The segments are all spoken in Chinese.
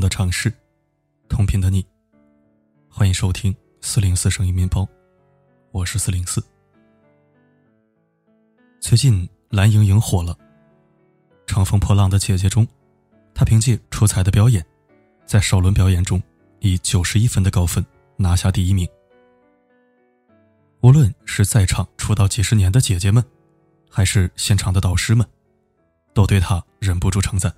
的尝试，同频的你，欢迎收听四零四声音面包，我是四零四。最近蓝盈莹火了，《乘风破浪的姐姐》中，她凭借出彩的表演，在首轮表演中以九十一分的高分拿下第一名。无论是在场出道几十年的姐姐们，还是现场的导师们，都对她忍不住称赞。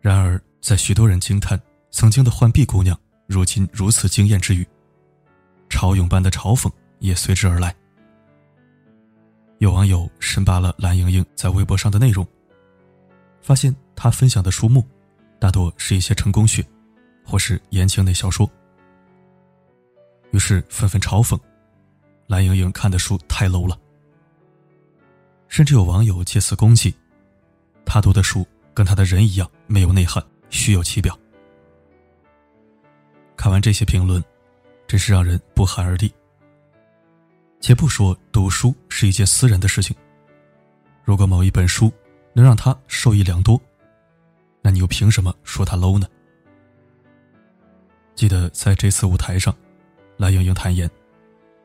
然而，在许多人惊叹曾经的浣碧姑娘如今如此惊艳之余，潮涌般的嘲讽也随之而来。有网友深扒了蓝盈莹在微博上的内容，发现她分享的书目大多是一些成功学，或是言情类小说。于是纷纷嘲讽蓝盈莹看的书太 low 了，甚至有网友借此攻击她读的书跟他的人一样没有内涵，虚有其表。看完这些评论，真是让人不寒而栗。且不说读书是一件私人的事情，如果某一本书能让他受益良多，那你又凭什么说他 low 呢？记得在这次舞台上。蓝盈莹坦言，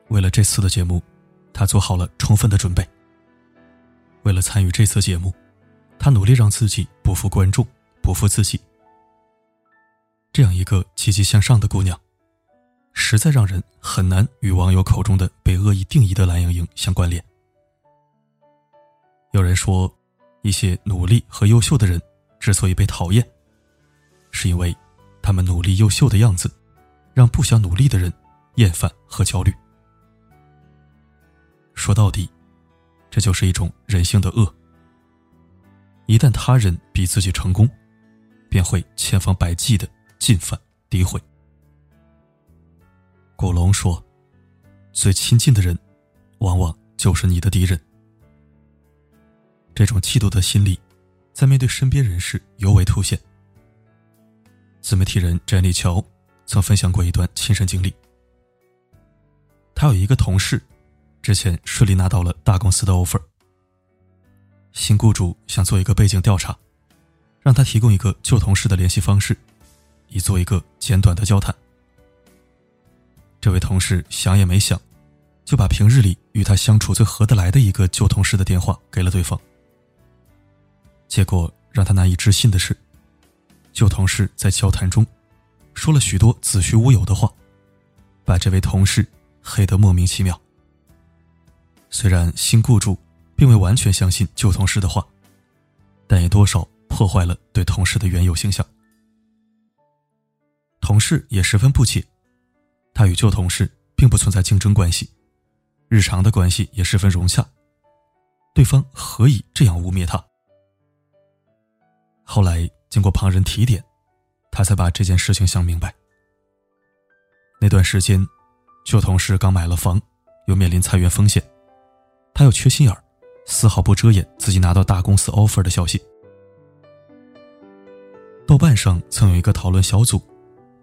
为了这次的节目，她做好了充分的准备。为了参与这次节目，她努力让自己不负观众，不负自己。这样一个积极向上的姑娘，实在让人很难与网友口中的被恶意定义的蓝盈莹相关联。有人说，一些努力和优秀的人之所以被讨厌，是因为他们努力优秀的样子，让不想努力的人。厌烦和焦虑，说到底，这就是一种人性的恶。一旦他人比自己成功，便会千方百计的进犯诋毁。古龙说：“最亲近的人，往往就是你的敌人。”这种嫉妒的心理，在面对身边人时尤为凸显。自媒体人詹妮乔曾分享过一段亲身经历。他有一个同事，之前顺利拿到了大公司的 offer。新雇主想做一个背景调查，让他提供一个旧同事的联系方式，以做一个简短的交谈。这位同事想也没想，就把平日里与他相处最合得来的一个旧同事的电话给了对方。结果让他难以置信的是，旧同事在交谈中说了许多子虚乌有的话，把这位同事。黑得莫名其妙。虽然新雇主并未完全相信旧同事的话，但也多少破坏了对同事的原有形象。同事也十分不解，他与旧同事并不存在竞争关系，日常的关系也十分融洽，对方何以这样污蔑他？后来经过旁人提点，他才把这件事情想明白。那段时间。旧同事刚买了房，又面临裁员风险，他又缺心眼儿，丝毫不遮掩自己拿到大公司 offer 的消息。豆瓣上曾有一个讨论小组，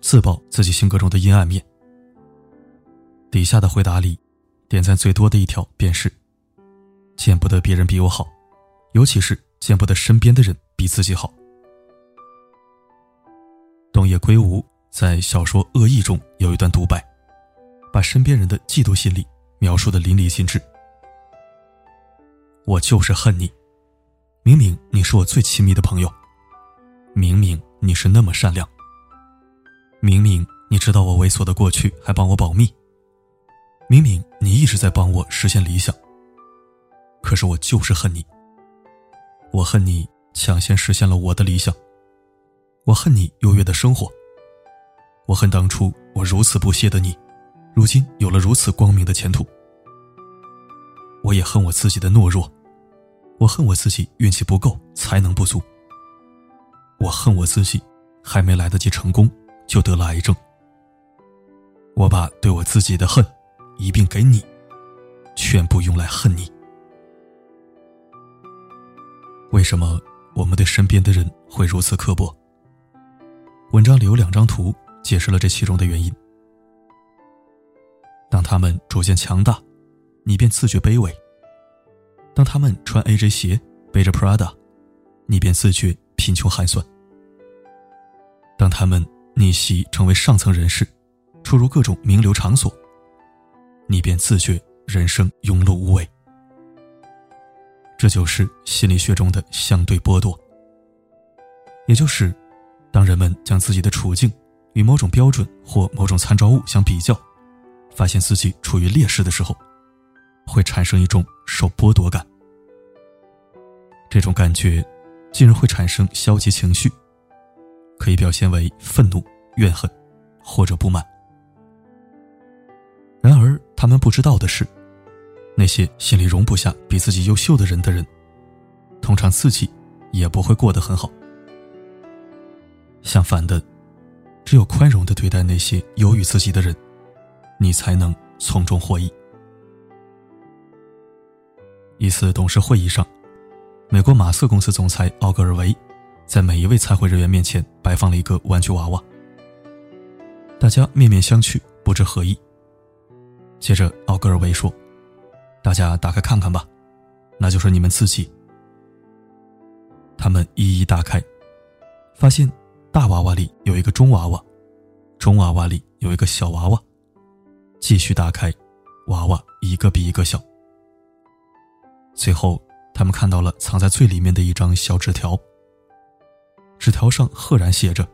自曝自己性格中的阴暗面。底下的回答里，点赞最多的一条便是：“见不得别人比我好，尤其是见不得身边的人比自己好。”东野圭吾在小说《恶意》中有一段独白。把身边人的嫉妒心理描述的淋漓尽致。我就是恨你，明明你是我最亲密的朋友，明明你是那么善良，明明你知道我猥琐的过去还帮我保密，明明你一直在帮我实现理想，可是我就是恨你。我恨你抢先实现了我的理想，我恨你优越的生活，我恨当初我如此不屑的你。如今有了如此光明的前途，我也恨我自己的懦弱，我恨我自己运气不够，才能不足。我恨我自己，还没来得及成功就得了癌症。我把对我自己的恨一并给你，全部用来恨你。为什么我们对身边的人会如此刻薄？文章里有两张图解释了这其中的原因。当他们逐渐强大，你便自觉卑微；当他们穿 AJ 鞋、背着 Prada，你便自觉贫穷寒酸。当他们逆袭成为上层人士，出入各种名流场所，你便自觉人生庸碌无为。这就是心理学中的相对剥夺，也就是当人们将自己的处境与某种标准或某种参照物相比较，发现自己处于劣势的时候，会产生一种受剥夺感。这种感觉进而会产生消极情绪，可以表现为愤怒、怨恨或者不满。然而，他们不知道的是。那些心里容不下比自己优秀的人的人，通常自己也不会过得很好。相反的，只有宽容的对待那些优于自己的人，你才能从中获益。一次董事会议上，美国马瑟公司总裁奥格尔维在每一位参会人员面前摆放了一个玩具娃娃，大家面面相觑，不知何意。接着，奥格尔维说。大家打开看看吧，那就是你们自己。他们一一打开，发现大娃娃里有一个中娃娃，中娃娃里有一个小娃娃。继续打开，娃娃一个比一个小。最后，他们看到了藏在最里面的一张小纸条。纸条上赫然写着：“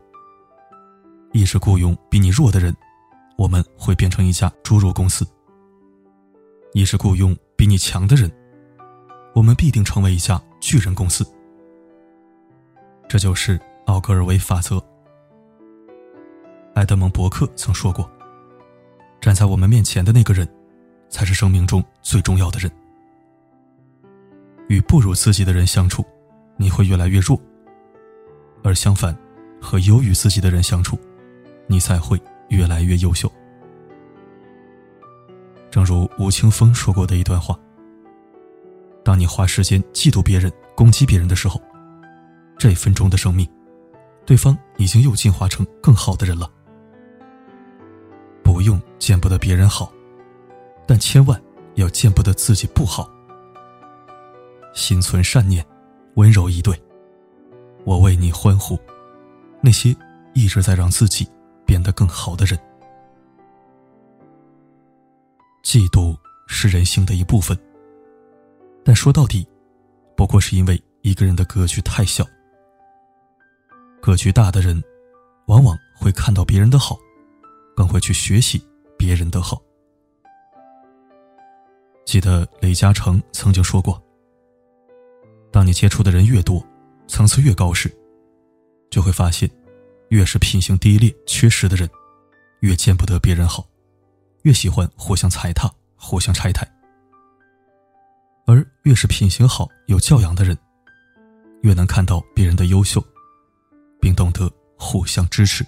一直雇佣比你弱的人，我们会变成一家猪肉公司。”一是雇佣比你强的人，我们必定成为一家巨人公司。这就是奥格尔维法则。埃德蒙·伯克曾说过：“站在我们面前的那个人，才是生命中最重要的人。”与不如自己的人相处，你会越来越弱；而相反，和优于自己的人相处，你才会越来越优秀。正如吴青峰说过的一段话：“当你花时间嫉妒别人、攻击别人的时候，这分钟的生命，对方已经又进化成更好的人了。不用见不得别人好，但千万要见不得自己不好。心存善念，温柔以对，我为你欢呼。那些一直在让自己变得更好的人。”嫉妒是人性的一部分，但说到底，不过是因为一个人的格局太小。格局大的人，往往会看到别人的好，更会去学习别人的好。记得雷嘉诚曾经说过：“当你接触的人越多，层次越高时，就会发现，越是品行低劣、缺失的人，越见不得别人好。”越喜欢互相踩踏、互相拆台，而越是品行好、有教养的人，越能看到别人的优秀，并懂得互相支持。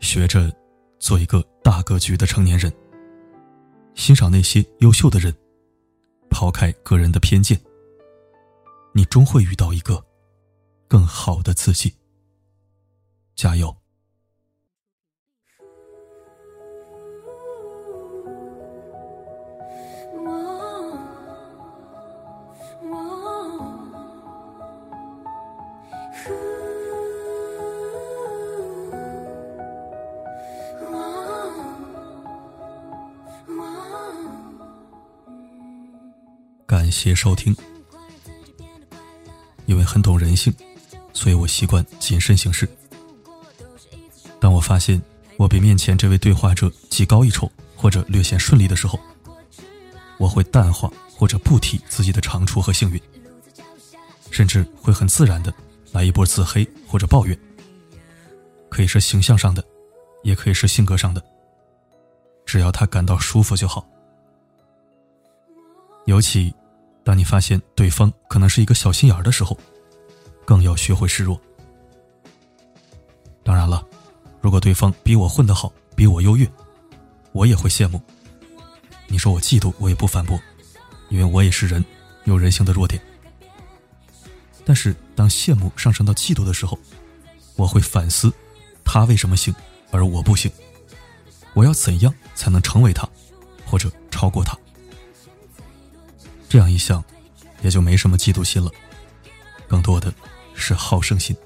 学着做一个大格局的成年人，欣赏那些优秀的人，抛开个人的偏见，你终会遇到一个更好的自己。加油！感谢收听。因为很懂人性，所以我习惯谨慎行事。当我发现我比面前这位对话者技高一筹或者略显顺利的时候，我会淡化或者不提自己的长处和幸运，甚至会很自然的来一波自黑或者抱怨。可以是形象上的，也可以是性格上的，只要他感到舒服就好。尤其。当你发现对方可能是一个小心眼儿的时候，更要学会示弱。当然了，如果对方比我混得好，比我优越，我也会羡慕。你说我嫉妒，我也不反驳，因为我也是人，有人性的弱点。但是当羡慕上升到嫉妒的时候，我会反思，他为什么行，而我不行？我要怎样才能成为他，或者超过他？这样一想，也就没什么嫉妒心了，更多的是好胜心。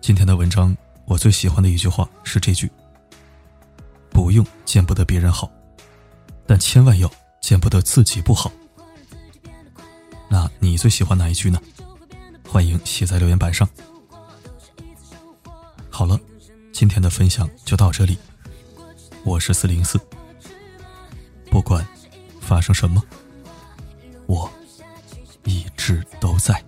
今天的文章，我最喜欢的一句话是这句：“不用见不得别人好，但千万要见不得自己不好。”那你最喜欢哪一句呢？欢迎写在留言板上。好了，今天的分享就到这里。我是四零四，不管发生什么，我一直都在。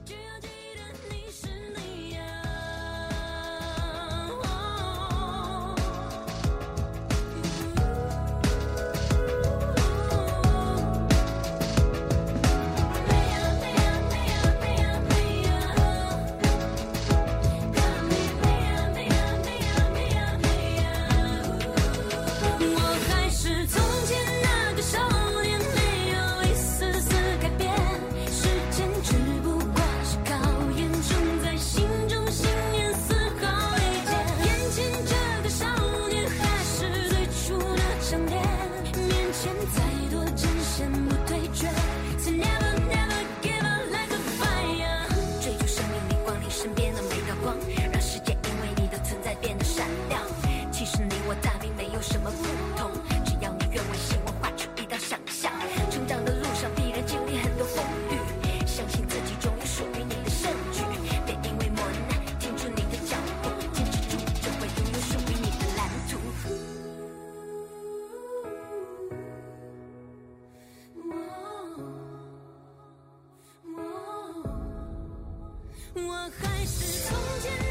我还是从前。